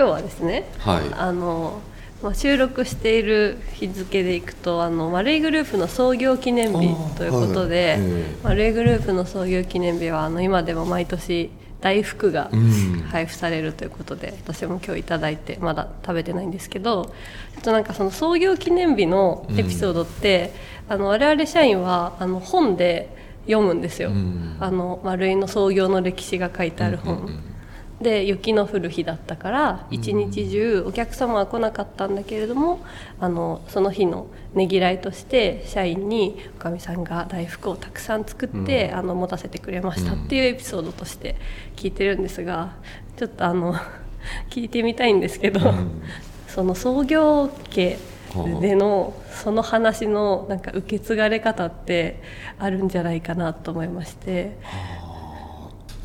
今日はですね、はい。あのまあ、収録している日付でいくとあの丸いグループの創業記念日ということで、はい。ええ。丸いグループの創業記念日はあの今でも毎年大福がうん。配布されるということで、私も今日いただいてまだ食べてないんですけどちょっとなんかその創業記念日のエピソードって、あの我々社員はあの本で読むんですよ、うん。あの丸いの創業の歴史が書いてある本。うんうんうんで雪の降る日だったから一日中お客様は来なかったんだけれどもあのその日のねぎらいとして社員におかみさんが大福をたくさん作って、あの持たせてくれましたっていうエピソードとして聞いてるんですがちょっとあの 聞いてみたいんですけど、ん。その創業家でのその話のなんか受け継がれ方ってあるんじゃないかなと思いまして。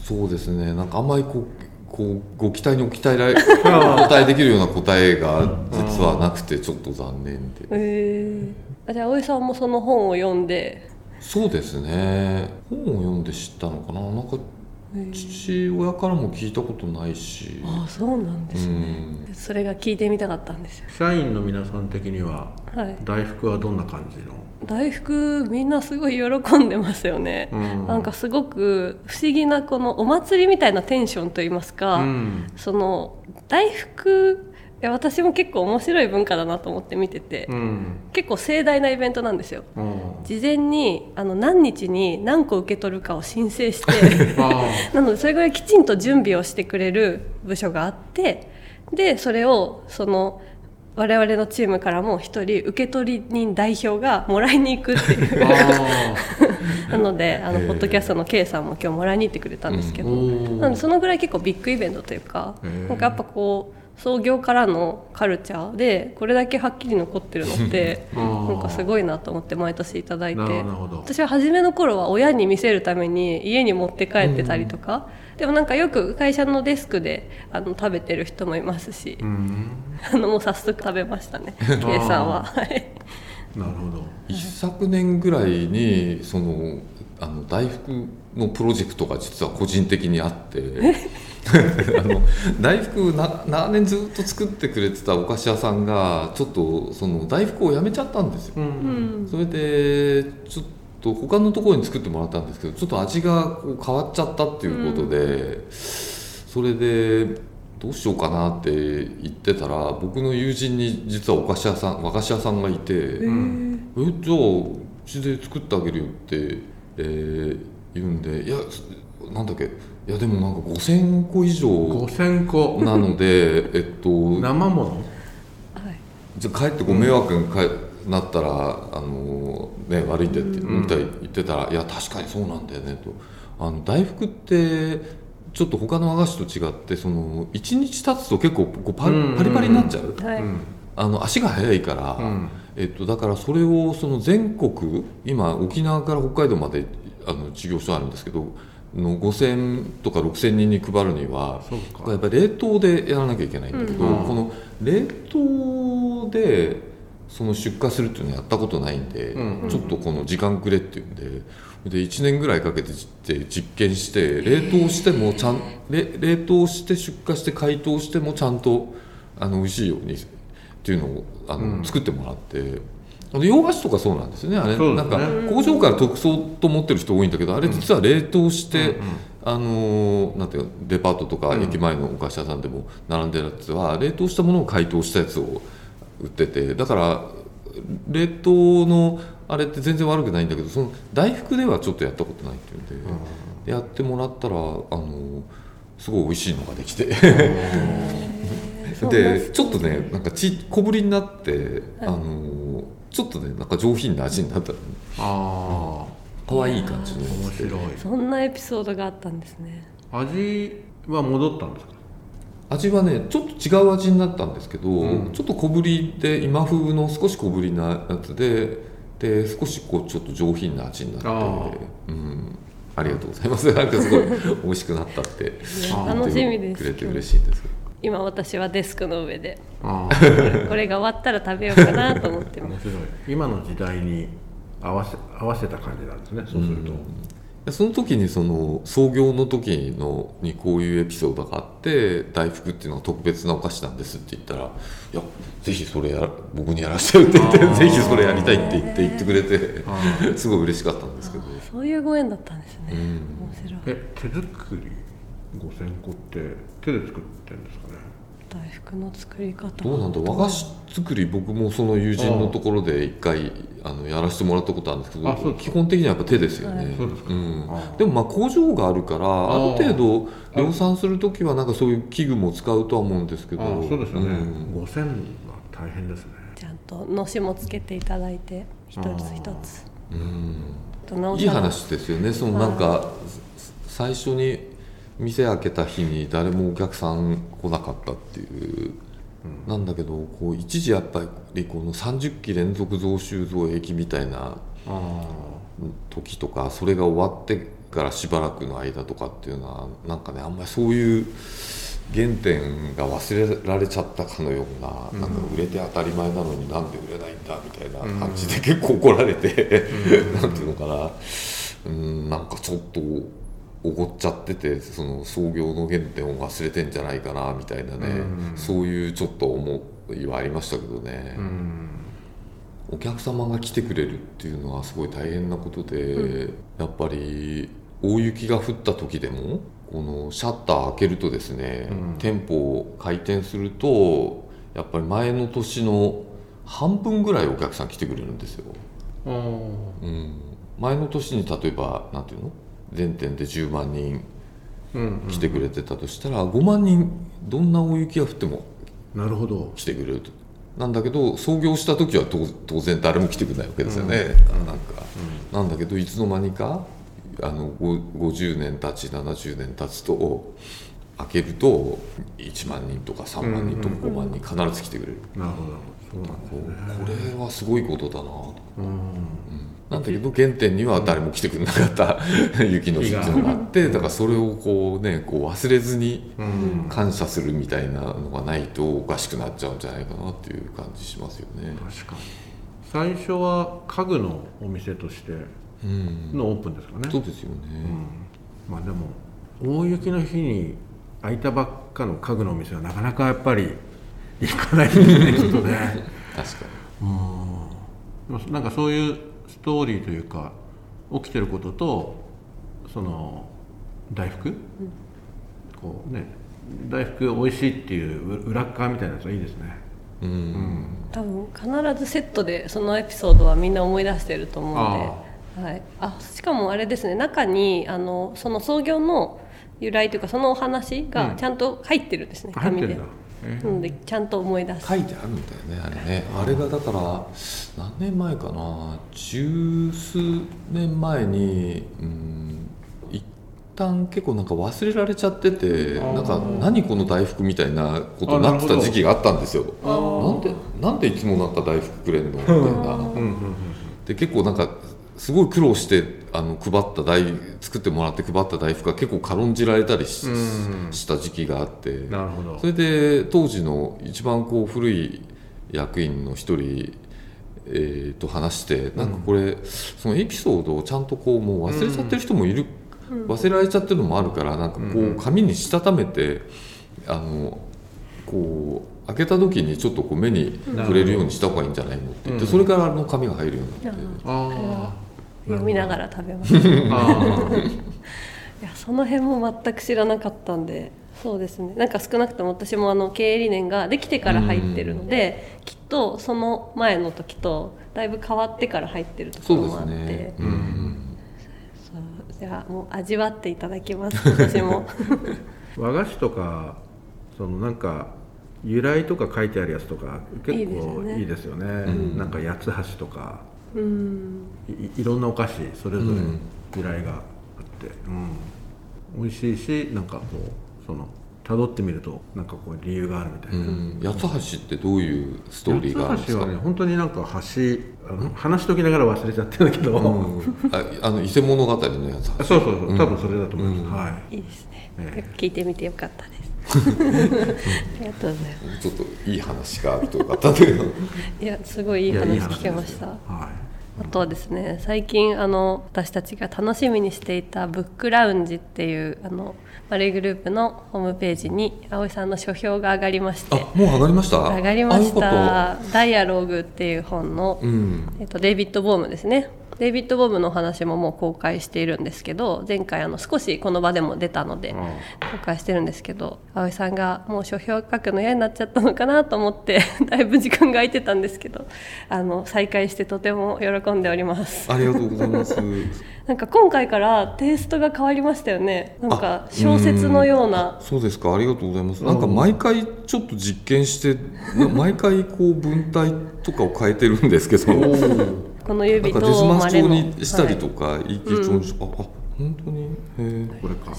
そうですね。なんかあんまりこうこうご期待にお期待られ お答えできるような答えが実はなくてちょっと残念で。えー、あじゃあ葵さんもその本を読んで。そうですね。本を読んで知ったのかな。なんか父親からも聞いたことないし。ああそうなんでうすね、ん。それが聞いてみたかったんですよ。社員の皆さん的にははい。大福はどんな感じの？大福みんなすごい喜んでますよね、うん。なんかすごく不思議なこのお祭りみたいなテンションといいますか、うん。その大福いや私も結構面白い文化だなと思って見てて、うん。結構盛大なイベントなんですよ。うん。事前にあの何日に何個受け取るかを申請して あなのでそれぐらいきちんと準備をしてくれる部署があってでそれをその我々のチームからも一人受取人代表がもらいに行くっていう。あなのであのポッドキャストの K さんも今日もらいに行ってくれたんですけど、なのでそのぐらい結構ビッグイベントというかなんかやっぱこう創業からのカルチャーでこれだけはっきり残ってるのって なんかすごいなと思って毎年いただいて。私は初めの頃は親に見せるために家に持って帰ってたりとか、でもなんかよく会社のデスクであの食べてる人もいますし、うん。あのもう早速食べましたね K さんは。はい。なるほど。一昨年ぐらいにそのあの大福のプロジェクトが実は個人的にあって あの大福な長年ずっと作ってくれてたお菓子屋さんがちょっとその大福をやめちゃったんですよ。ううん。んそれでちょっと他のところに作ってもらったんですけどちょっと味がこう変わっちゃったっていうことで、それでどうしようかなって言ってたら僕の友人に実はお菓子屋さん和菓子屋さんがいて。ん。えじゃあうちで作ってあげるよって、えー言うんでいやすなんだっけいやでもなんか5,000個以上5000個。なのでえっと生もの？はい。じゃあ帰ってご迷惑にかなったら、あのね悪いんでって言ってたら、いや確かにそうなんだよねと。あの大福ってちょっと他の和菓子と違ってその1日経つと結構こうパリパリになっちゃう、はい。うん。あの足が速いから、うん。えっと、だからそれをその全国今沖縄から北海道まであの事業所あるんですけどの5000とか6000人に配るにはやっぱり冷凍でやらなきゃいけないんだけど、うん。この冷凍でその出荷するっていうのはやったことないんで、うんちょっとこの時間くれっていうんでで1年ぐらいかけて実験して冷凍してもちゃん冷冷凍して出荷して解凍してもちゃんとあの美味しいようにっていうのをあの、うん。作ってもらってあの洋菓子とかそうなんですよね。あれね。なんか工場から特装と思ってる人多いんだけどあれ実は冷凍して、うんうん。あのーなんていうかデパートとかうん。駅前のお菓子屋さんでも並んでるやつは冷凍したものを解凍したやつを売っててだから冷凍のあれって全然悪くないんだけどその大福ではちょっとやったことないっていうんで、でやってもらったらあのーすごい美味しいのができて。でちょっとねなんかち小ぶりになって、あのーちょっとねなんか上品な味になったあ可愛い感じのあ面白い。そんなエピソードがあったんですね。味は戻ったんですか？味はねちょっと違う味になったんですけど、うん。ちょっと小ぶりで今風の少し小ぶりなやつでで少しこうちょっと上品な味になってあうん、ありがとうございます。なんかすごい美味しくなったって。楽しみですくれて嬉しいんですけど。今私はデスクの上で。これが終わったら食べようかなと思ってます。面白い。今の時代に合わせ合わせた感じなんですね。そうすると、でその時にその創業の時のにこういうエピソードがあって大福っていうのは特別なお菓子なんですって言ったら「いやぜひそれや僕にやらせてよ」って言ってぜひそれやりたいって言って言ってくれてあ すごい嬉しかったんですけど、そういうご縁だったんですね、うん。面白い。え手作り五千個って手で作ってるんですかね？大福の作り方。どうなんだ和菓子作り僕もその友人のところで一回あのやらせてもらったことあるんですけど基本的にはやっぱ手ですよね、うですか。んでもまあ工場があるからあー。る程度量産する時はなんかそういう器具も使うとは思うんですけど。あそうですよね。ん。五千は大変ですね。ちゃんとのしもつけていただいて一つ一つ。うん。いい話ですよね。そのなんか最初に店開けた日に誰もお客さん来なかったっていう、なんだけどこう一時やっぱりこの30期連続増収増益みたいなあ時とかそれが終わってからしばらくの間とかっていうのはなんかねあんまりそういう原点が忘れられちゃったかのような,、なんか売れて当たり前なのになんで売れないんだみたいな感じで結構怒られて、なんていうのかな。うんなんかちょっとおごっちゃっててその創業の原点を忘れてんじゃないかなみたいなね、うん。そういうちょっと思いはありましたけどね。あうん。お客様が来てくれるっていうのはすごい大変なことで、やっぱり大雪が降った時でもこのシャッター開けるとですね、うん。店舗を開店するとやっぱり前の年の半分ぐらいお客さん来てくれるんですよ、うん、前の年に例えばなんていうの？全店で10万人うん来てくれてたとしたら5万人どんな大雪が降ってもなるほど。来てくれると。なんだけど創業した時は当当然誰も来てくれないわけですよね、なんか、なんだけどいつの間にかあのご50年経ち70年経つと開けると1万人とか3万人とか5万人必ず来てくれる、なるほど。そうなんこですね。うこれはすごいことだな。とうんなんだけど原点には誰も来てくれなかった雪の日っていうのがあってだからそれをこうねこう忘れずにうん。感謝するみたいなのがないとおかしくなっちゃうんじゃないかなっていう感じしますよね。確かに。最初は家具のお店としてうん、のオープンですかね。そうですよね。うん。まあでも大雪の日に開いたばっかの家具のお店はなかなかやっぱり行かないですねきっとね。確かうん。なんかそういうストーリーというか起きてることとその大福、こうね大福美味しいっていう裏っ側みたいなやつはいいですね。に。うん。多分必ずセットでそのエピソードはみんな思い出してると思うので。はい、あしかもあれですね。中にあのその創業の由来というかそのお話うん。がちゃんと入ってるんですね、紙で入ってるんだ。えなのでちゃんと思い出す。書いてあるんだよねあれね。あれがだから何年前かな？十数年前にうん一旦結構なんか忘れられちゃっててなんか何この大福みたいなことになってた時期があったんですよ。なんでなんでいつもなんか大福くれんの？みたいな。うんうんうん。で結構なんかすごい苦労してあの配った大作ってもらって配った大福が結構軽んじられたりし,、うん。した時期があって。なるほど。それで当時の一番こう古い役員の一人、えーと話してなんかこれ、そのエピソードをちゃんとこうもう忘れちゃってる人もいる、忘れられちゃってるのもあるからなんかこうん。う紙にしたためてあのこう開けた時にちょっとこう目に触れるようにした方がいいんじゃないのって言って、うん。それからあの紙が入るようになって。あ読みながら食べます。いやその辺も全く知らなかったんでそうですね。なんか少なくとも私もあの経営理念ができてから入ってるので、きっとその前の時とだいぶ変わってから入ってるところもあって。ね。うん。そうじゃあもう味わっていただきます私も。和菓子とかそのなんか由来とか書いてあるやつとか結いいですよ構ね。いいですよね。ん。なんか八つ橋とか。うんいいろんなお菓子それぞれうん。由来があって、うん、美味しいしなんかこうその辿ってみるとなんかこう理由があるみたいな、うん、八つ橋ってどういうストーリーがあるんですか八つ橋はね本当になんか橋あの話しときながら忘れちゃってるんだけど、うん、ああの伊勢物語の八つ。そうそうそう。多分それだと思います、うん。はい。いいですね、え聞いてみてよかったです。ありがとうございます。ちょっといい話があるとよかったんだけど。いやすごいいい話いやいい話聞けましたはいあとはですね最近あの私たちが楽しみにしていたブックラウンジっていうあのマレーグループのホームページに葵さんの書評が上がりまして。あもう上がりました？上がりました「ダイアログ」っていう本の、うん。えっと、デイビッド・ボームですねデイビッド・ボームのお話ももう公開しているんですけど前回あの少しこの場でも出たので公開してるんですけど葵さんがもう書評書くの嫌になっちゃったのかなと思って だいぶ時間が空いてたんですけどあの再開してとても喜んでおります。ありがとうございます。なんか今回からテイストが変わりましたよね。なんか小説のような。そうですか。ありがとうございます。なんか毎回ちょっと実験してな毎回こう文体とかを変えてるんですけどこの指とかデスマス調まれのにしたりとはいか、一気調にしああ本当に？へえ。これか。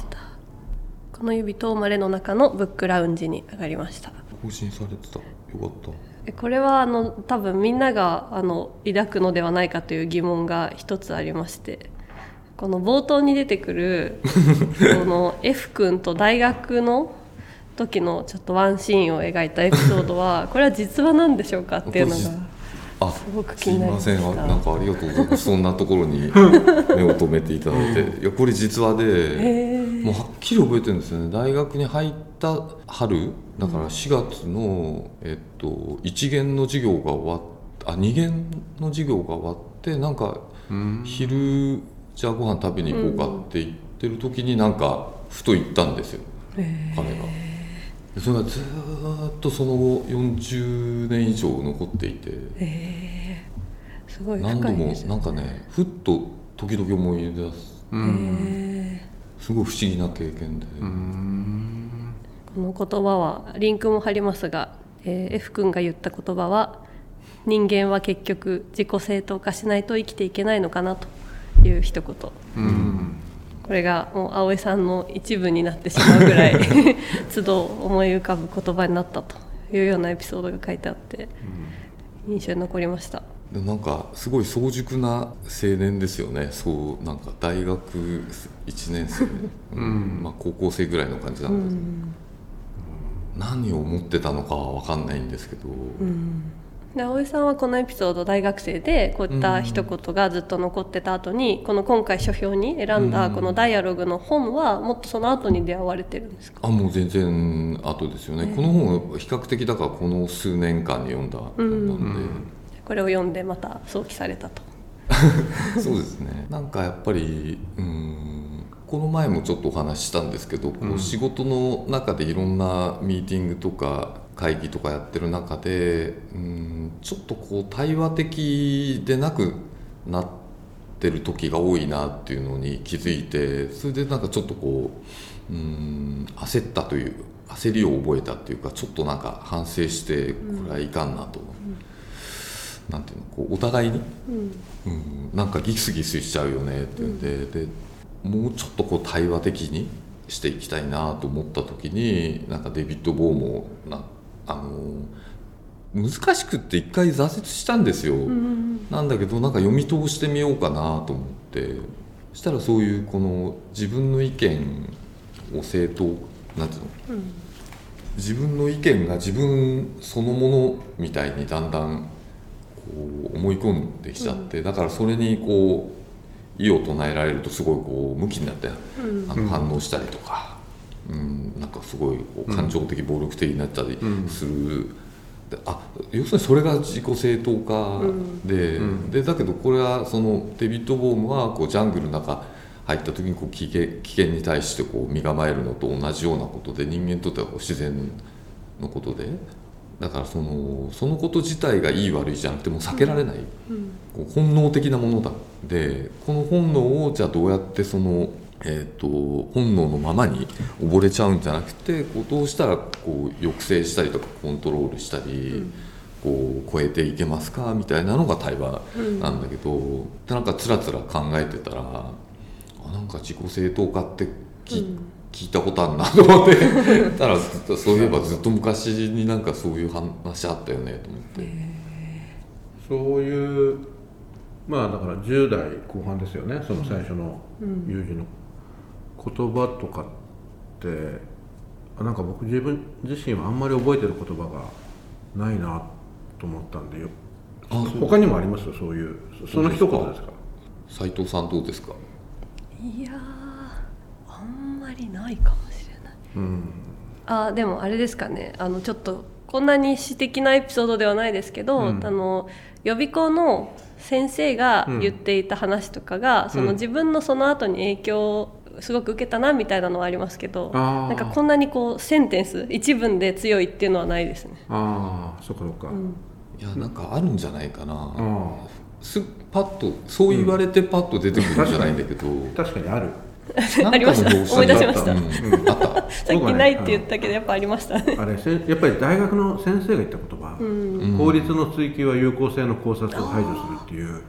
この指とまれの中のブックラウンジに上がりました。更新されてた。よかった。えこれはあの多分みんながあの抱くのではないかという疑問が一つありましてこの冒頭に出てくる この F 君と大学の時のちょっとワンシーンを描いたエピソードはこれは実話なんでしょうかっていうのがあすごく気になりました。ません。あなんかありがとうございます。そんなところに 目を留めていただいて。いやこれ実話でもうはっきり覚えてるんですよね。大学に入った春だから4月の、えっと、1限の授業が終わっあ2限の授業が終わってなんか昼じゃあご飯食べに行こうかって言ってる時になんかふと行ったんですよ。彼が。でそれがずーっとその後40年以上残っていて。すごい何度も深いですね。なんかねふっと時々思い出す。すごい不思議な経験で、この言葉はリンクも貼りますが、えー F 君が言った言葉は人間は結局自己正当化しないと生きていけないのかなという一言これがもう葵さんの一部になってしまうぐらい 都度思い浮かぶ言葉になったというようなエピソードが書いてあって印象に残りました。でもなんかすごい早熟な青年ですよね。そうなんか大学1年生、うん。まあ、高校生ぐらいの感じなんです、何を思ってたのかは分かんないんですけど、で葵さんはこのエピソード大学生でこういった一言がずっと残ってた後にこの今回書評に選んだこの「ダイアログ」の本はもっとその後に出会われてるんですか？あもう全然後ですよね、この本は比較的だからこの数年間に読んだ本なんで、これを読んでまた想起されたと。そうですね。なんかやっぱりうんこの前もちょっとお話ししたんですけど、こう仕事の中でいろんなミーティングとか会議とかやってる中でうんちょっとこう対話的でなくなってる時が多いなっていうのに気づいてそれでなんかちょっとこううん焦ったという焦りを覚えたっていうかちょっとなんか反省してこれはいかんなと。なんていうのこうお互いに、うん、なんかギスギスしちゃうよねっていうんで,、でもうちょっとこう対話的にしていきたいなと思った時になんかデビッド・ボーもなあの難しくって一回挫折したんですよ、なんだけどなんか読み通してみようかなと思って。そしたらそういうこの自分の意見を正当なんていうの、自分の意見が自分そのものみたいにだんだんこう思い込んできちゃって、だからそれにこう異を唱えられるとすごいこう向きになって、あの反応したりとか、うん、なんかすごいこう感情的暴力的になったりする。であ要するにそれが自己正当化で,、でだけどこれはそのデビッド・ボームはこうジャングルの中入った時にこう危険危険に対してこう身構えるのと同じようなことで人間にとってはこう自然のことでだからそのそのこと自体がいい悪いじゃなくてもう避けられない、こう本能的なものだ。でこの本能をじゃあどうやってその、えー、と本能のままに溺れちゃうんじゃなくてこうどうしたらこう抑制したりとかコントロールしたり。こう超えていけますかみたいなのが対話なんだけど、でなんかつらつら考えてたらあなんか自己正当化ってき、聞いたことあるなと思ってたらそういえばずっと昔になんかそういう話あったよねと思って、そういうまあだから10代後半ですよねその最初の友人の言葉とかって、あなんか僕自分自身はあんまり覚えてる言葉がないなと思ったんでよあ他にもあります？よそういうその一言ですか？斉藤さんどうですか？いやーあんまりないかもしれない。うん。あでもあれですかね。あのちょっとこんなに詩的なエピソードではないですけど、うん。あの予備校の先生が言っていた話とかが、その自分のその後に影響をすごく受けたなみたいなのはありますけどなんかこんなにこうセンテンス一文で強いっていうのはないですね。ああそっかそっか、いやなんかあるんじゃないかな、あすパッとそう言われてパッと出てくるんじゃないんだけど、あ 確かにある。ありました。思い出しました。うん。うん さっきないって言ったけどやっぱありました。ね。あれやっぱり大学の先生が言った言葉、うん、法律の追求は有効性の考察を排除するっていう、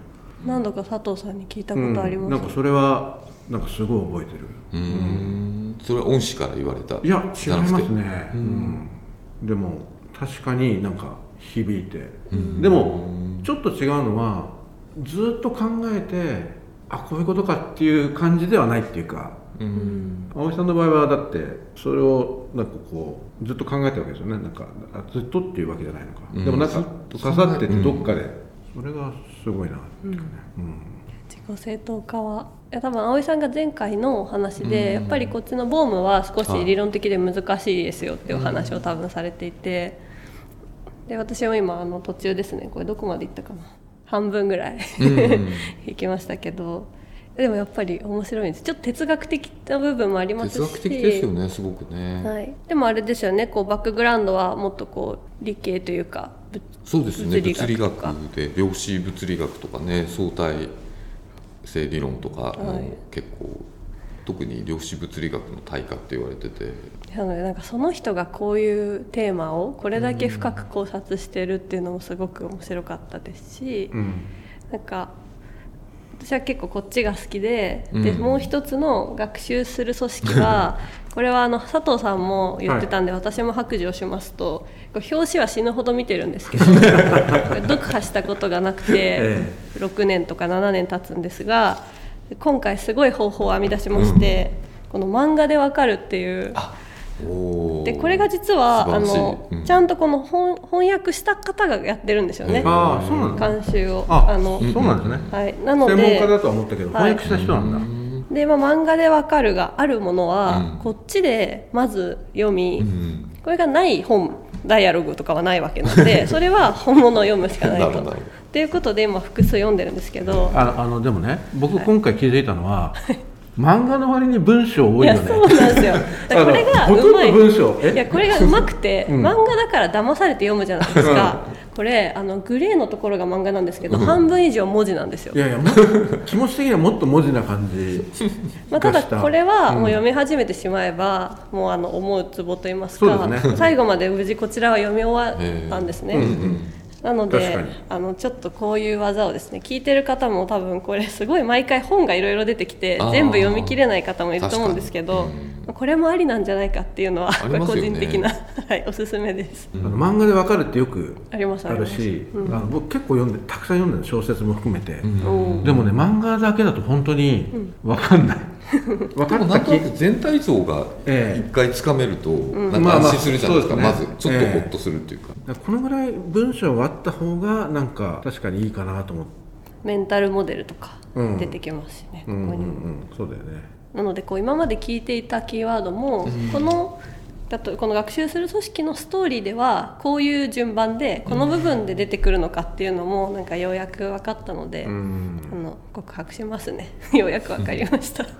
何度か佐藤さんに聞いたうんことあります。なんかそれはなんかすごい覚えてるうーん。それは恩師から言われた？いや違いますね、うん。でも確かになんか響いて、でもちょっと違うのはずっと考えてあこういうことかっていう感じではないっていうか。うん。葵さんの場合はだってそれをなんかこうずっと考えたわけですよね。なんかあずっとっていうわけじゃないのか、うん。でもなんか刺さっててうんどっかで、それがすごいなっていうかね、うん。自己正当化はいや多分葵さんが前回のお話で、うん。やっぱりこっちのボームは少し理論的で難しいですよっていうお話を多分されていてで私も今あの途中ですねこれどこまで行ったかな。半分ぐらいうん 行きましたけどでもやっぱり面白いんです。ちょっと哲学的な部分もありますし。哲学的ですよねすごくね、はい、でもあれですよねこうバックグラウンドはもっとこう理系というかぶそうですね物理学で量子物理学とかね相対性理論とかもはい。結構、特に量子物理学の大家って言われてて。なのでなんかその人がこういうテーマをこれだけ深く考察してるっていうのもすごく面白かったですし、うん。なんか私は結構こっちが好きで,、でうん。もう一つの学習する組織は これはあの佐藤さんも言ってたんで、私も白状しますと表紙は死ぬほど見てるんですけど 読破したことがなくて、え6年とか7年経つんですが今回すごい方法を編み出しまして、この漫画でわかるっていう。でこれが実はあの、うん。ちゃんとこの翻翻訳した方がやってるんですよね、監修を。ああの、そうなんですね、はい、なの専門家だでとは思ったけどはい。翻訳した人なんだ、で、まあ、漫画でわかるがあるものは、うん。こっちでまず読み、うん。これがない本ダイアログとかはないわけなので それは本物を読むしかないと。なるほど。なるほどっていうことで今複数読んでるんですけど。ああのでもね僕今回気づいたのは、漫画の割に文章多いよね。そうなんですよ。これがうまい。文章。え？いやこれがうまくて、うん。漫画だから騙されて読むじゃないですか、これあのグレーのところが漫画なんですけど、半分以上文字なんですよ。い、やいや気持ち的にはもっと文字な感じ。まあ、ただこれはうん。もう読み始めてしまえば、もうあの思うツボといいますか最後まで無事こちらは読み終わったんですね、なのであのちょっとこういう技をですね聞いてる方も多分これすごい毎回本がいろいろ出てきて全部読み切れない方もいると思うんですけどこれもありなんじゃないかっていうのはあこれ個人的な、はい、おすすめです。あの漫画でわかるってよくありますあるし、あの僕結構読んでたくさん読んでる小説も含めて、おー。でもね漫画だけだと本当にわかんない、わ でもかった気。なんとなく全体像がええ。一回つかめると、安心するじゃないですか、まですね。ずちょっとホッとするっていうか、だからこのぐらい文章があった方がなんか確かにいいかなと思って、メンタルモデルとかうん。出てきますしね、うんうんここにも。うん、そうだよねなのでこう今まで聞いていたキーワードも、このだとこの学習する組織のストーリーではこういう順番でこの部分で出てくるのかっていうのもなんかようやく分かったので、うん。あの告白しますね。ようやく分かりました。はい。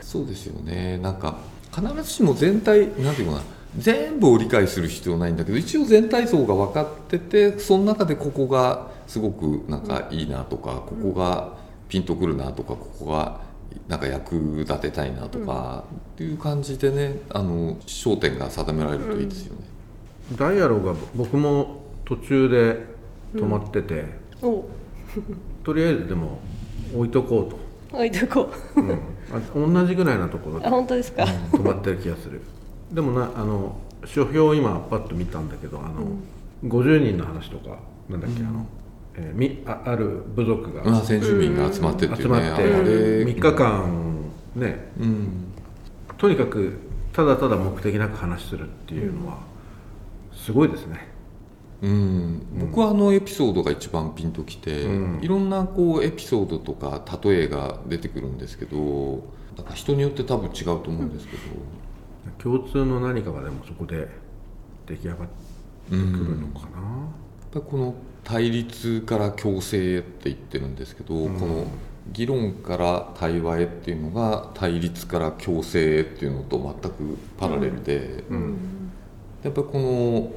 そうですよね。なんか必ずしも全体なんていうのかな。全部を理解する必要ないんだけど一応全体像が分かっててその中でここがすごくなんかいいなとか、ここがピンとくるなとかここがなんか役立てたいなとか、っていう感じでねあの焦点が定められるといいですよね。ダイアログが僕も途中で止まってて、お。とりあえずでも置いとこうと、置いとこう。うん、あ同じぐらいなところであ本当ですか、止まってる気がする。でもなあの書評を今パッと見たんだけどあの、50人の話とかなんだっけ、あの、えーみあある部族があ先住民が集まってっていうね、集まってあれ3日間ねうん。とにかくただただ目的なく話するっていうのはすごいですね。うん、僕はあのエピソードが一番ピンときて、うん。いろんなこうエピソードとか例えが出てくるんですけどなんか人によって多分違うと思うんですけど、共通の何かがでもそこで出来上がってくるのかな、やっぱりこの対立から共生へって言ってるんですけど、うん。この議論から対話へっていうのが対立から共生へっていうのと全くパラレルで、うん。やっぱりこの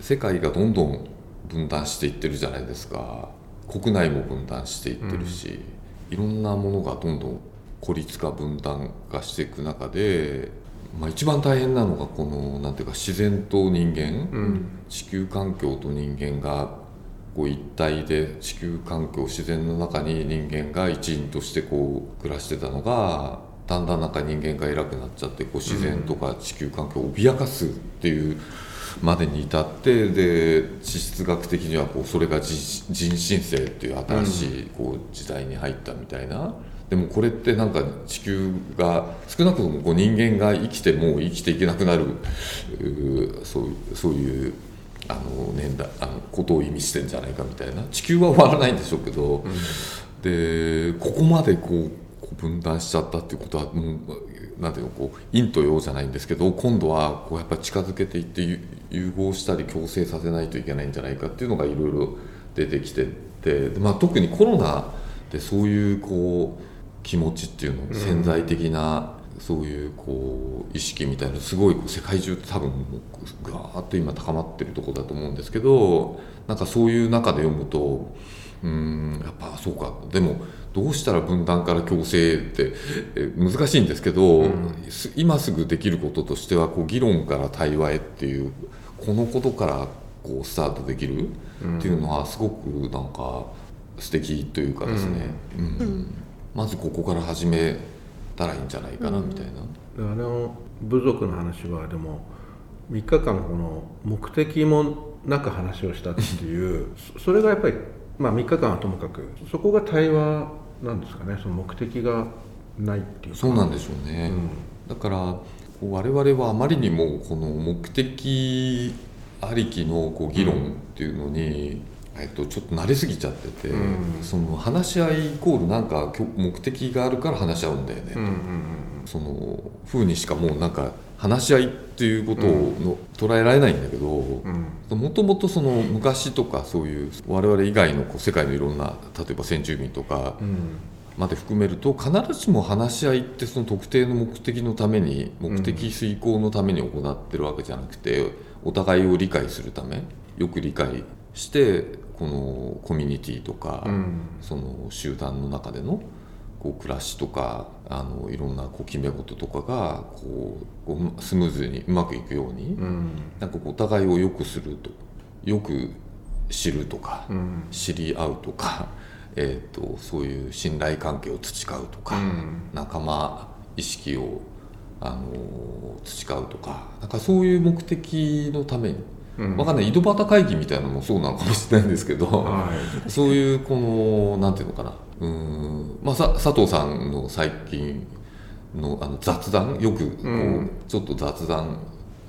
世界がどんどん分断していってるじゃないですか。国内も分断していってるし、いろんなものがどんどん孤立化分断化していく中で、まあ、一番大変なのがこのなんていうか自然と人間、うん地球環境と人間がこう一体で地球環境自然の中に人間が一員としてこう暮らしてたのがだんだんなんか人間が偉くなっちゃってこう自然とか地球環境を脅かすっていうまでに至ってで地質学的にはこうそれが人人新世っていう新しいこう時代に入ったみたいな。でもこれってなんか地球が少なくともこう人間が生きても生きていけなくなるうそうそういうあの年代あのことを意味してんじゃないかみたいな地球は終わらないんでしょうけど、でここまでこう分断しちゃったっていうことはもうなんていうのこう陰と陽じゃないんですけど今度はこうやっぱ近づけていって融合したり共生させないといけないんじゃないかっていうのがいろいろ出てきてて、まあ、特にコロナでそういうこう気持ちっていうの潜在的な、そういうこう意識みたいなすごい世界中多分もうガーッと今高まってるところだと思うんですけどなんかそういう中で読むとうんやっぱそうか。でもどうしたら分断から共生ってえ難しいんですけど、す今すぐできることとしてはこう議論から対話へっていうこのことからこうスタートできるっていうのはすごくなんか素敵というかですね、うんまずここから始めたらいいんじゃないかなみたいな。あの部族の話はでも3日間この目的もなく話をしたっていうそ それがやっぱり、まあ、3日間はともかくそこが対話なんですかねその目的がないっていうか。そうなんでしょうね、だから我々はあまりにもこの目的ありきのこう議論っていうのに、えっと、ちょっと慣れすぎちゃってて、うん。その話し合いイコールなんか目的があるから話し合うんだよね、うんうんその風にしかもうなんか話し合いっていうことをの、捉えられないんだけど、もともとその昔とかそういう我々以外のこう世界のいろんな例えば先住民とかうん。まで含めると必ずしも話し合いってその特定の目的のために目的遂行のために行ってるわけじゃなくてお互いを理解するためよく理解してこのコミュニティとか、うん。その集団の中でのこう暮らしとかあのいろんなこう決め事とかがこうスムーズにうまくいくように、うん。なんかお互いをよくするとよく知るとか、うん。知り合うとか、えー、とそういう信頼関係を培うとか、うん。仲間意識を、あの培うとかなんかそういう目的のために、うん。わかんない。井戸端会議みたいなのもそうなのかもしれないんですけど、はい。そういうこのなんていうのかな。うーん、まあ、さ佐藤さんの最近のあの雑談？よくこう、うん。ちょっと雑談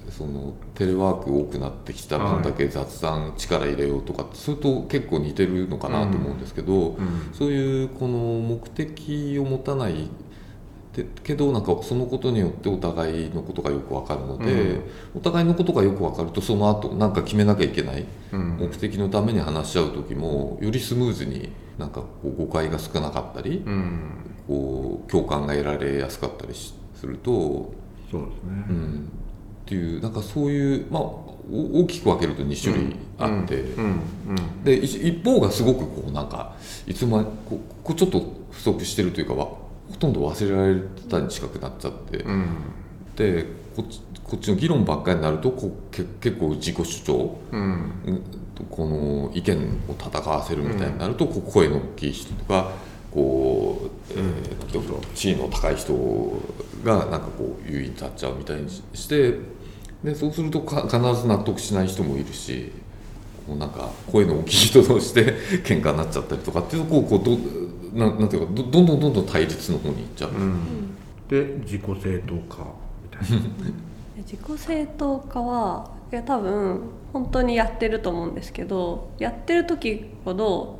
そのテレワーク多くなってきた分だけ雑談力入れようとかってそれと結構似てるのかなと思うんですけど、うん。そういうこの目的を持たないでけどなんかそのことによってお互いのことがよく分かるので、うん。お互いのことがよく分かるとその後なんか決めなきゃいけないうん。目的のために話し合う時もよりスムーズになんかこう誤解が少なかったり、うん。こう共感が得られやすかったりしすると、そうですね。うん、っていうなんかそういう、まあ、お大きく分けると2種類あって、で一一方がすごくこうなんかいつまこうこうちょっと不足してるというかわほとんど忘れられたに近くなっちゃって、うん。でこっちこっちの議論ばっかりになるとこうけ結構自己主張。うん。うんこの意見を戦わせるみたいになると、こう声の大きい人とかこう、えー地位の高い人がなんかこう優位に立っちゃうみたいにししてでそうするとか必ず納得しない人もいるしこうなんか声の大きい人同士で喧嘩になっちゃったりとかっていうとこうこうどなんなんていうかどどんどんどんどん対立の方に行っちゃう。うん。で自己正当化みたいな。自己正当化はいや多分本当にやってると思うんですけどやってる時ほど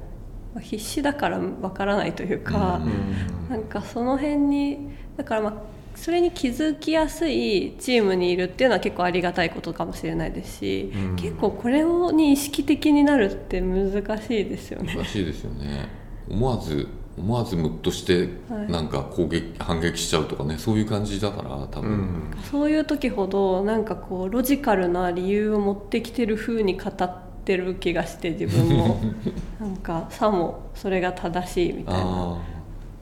まあ必死だからわからないというか、うん。なんかその辺にだからまあそれに気づきやすいチームにいるっていうのは結構ありがたいことかもしれないですし、うん。結構これをに意識的になるって難しいですよね。難しいですよね。思わず思わずムッとしてはい。なんか攻撃反撃しちゃうとかねそういう感じだから多分、うん。そういう時ほどなんかこうロジカルな理由を持ってきてる風に語ってる気がして自分も。なんかさもそれが正しいみたいな。あ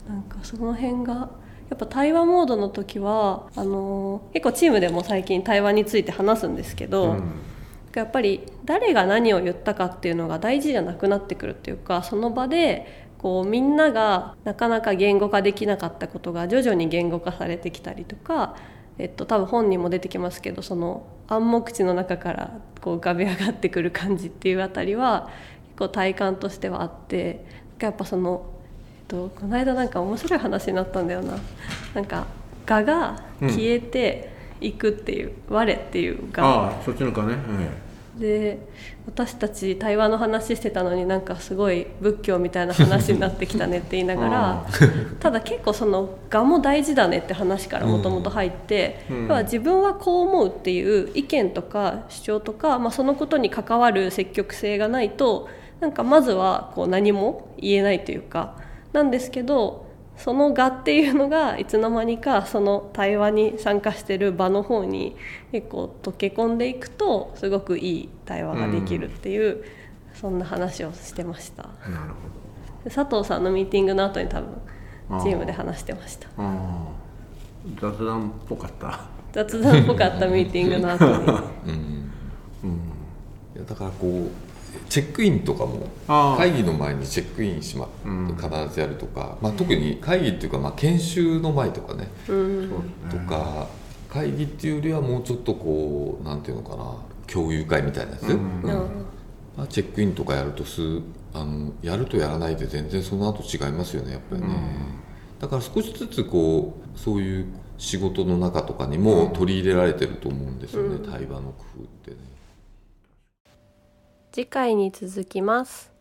なんかその辺がやっぱ対話モードの時はあの結構チームでも最近対話について話すんですけど、うん。やっぱり誰が何を言ったかっていうのが大事じゃなくなってくるっていうかその場でこうみんながなかなか言語化できなかったことが徐々に言語化されてきたりとか、えっと、多分本にも出てきますけどその暗黙知の中からこう浮かび上がってくる感じっていうあたりは結構体感としてはあってやっぱその、えっと、この間なんか面白い話になったんだよな。なんか我が消えていくっていう、我っていう我ああそっちのかね、で私たち対話の話してたのになんかすごい仏教みたいな話になってきたねって言いながら ただ結構その「我も大事だね」って話からもともと入って、うん。要は自分はこう思うっていう意見とか主張とか、まあ、そのことに関わる積極性がないとなんかまずはこう何も言えないというかなんですけどその我っていうのがいつの間にかその対話に参加してる場の方に結構溶け込んでいくとすごくいい対話ができるっていう、そんな話をしてました。うん、なるで佐藤さんのミーティングの後に多分チームで話してました。雑談っぽかった。雑談っぽかったミーティングの後に。うん。いやだからこうチェックインとかも会議の前にチェックインしま、うん必ずやるとか、まあ、特に会議っていうか、まあ、研修の前とかね、うん。とか会議っていうよりはもうちょっとこうなんていうのかな共有会みたいなやつ、うん。まあ、チェックインとかやるとすあのやるとやらないで全然その後違いますよねやっぱりね、だから少しずつこうそういう仕事の中とかにも取り入れられてると思うんですよね、うん。対話の工夫ってね。次回に続きます。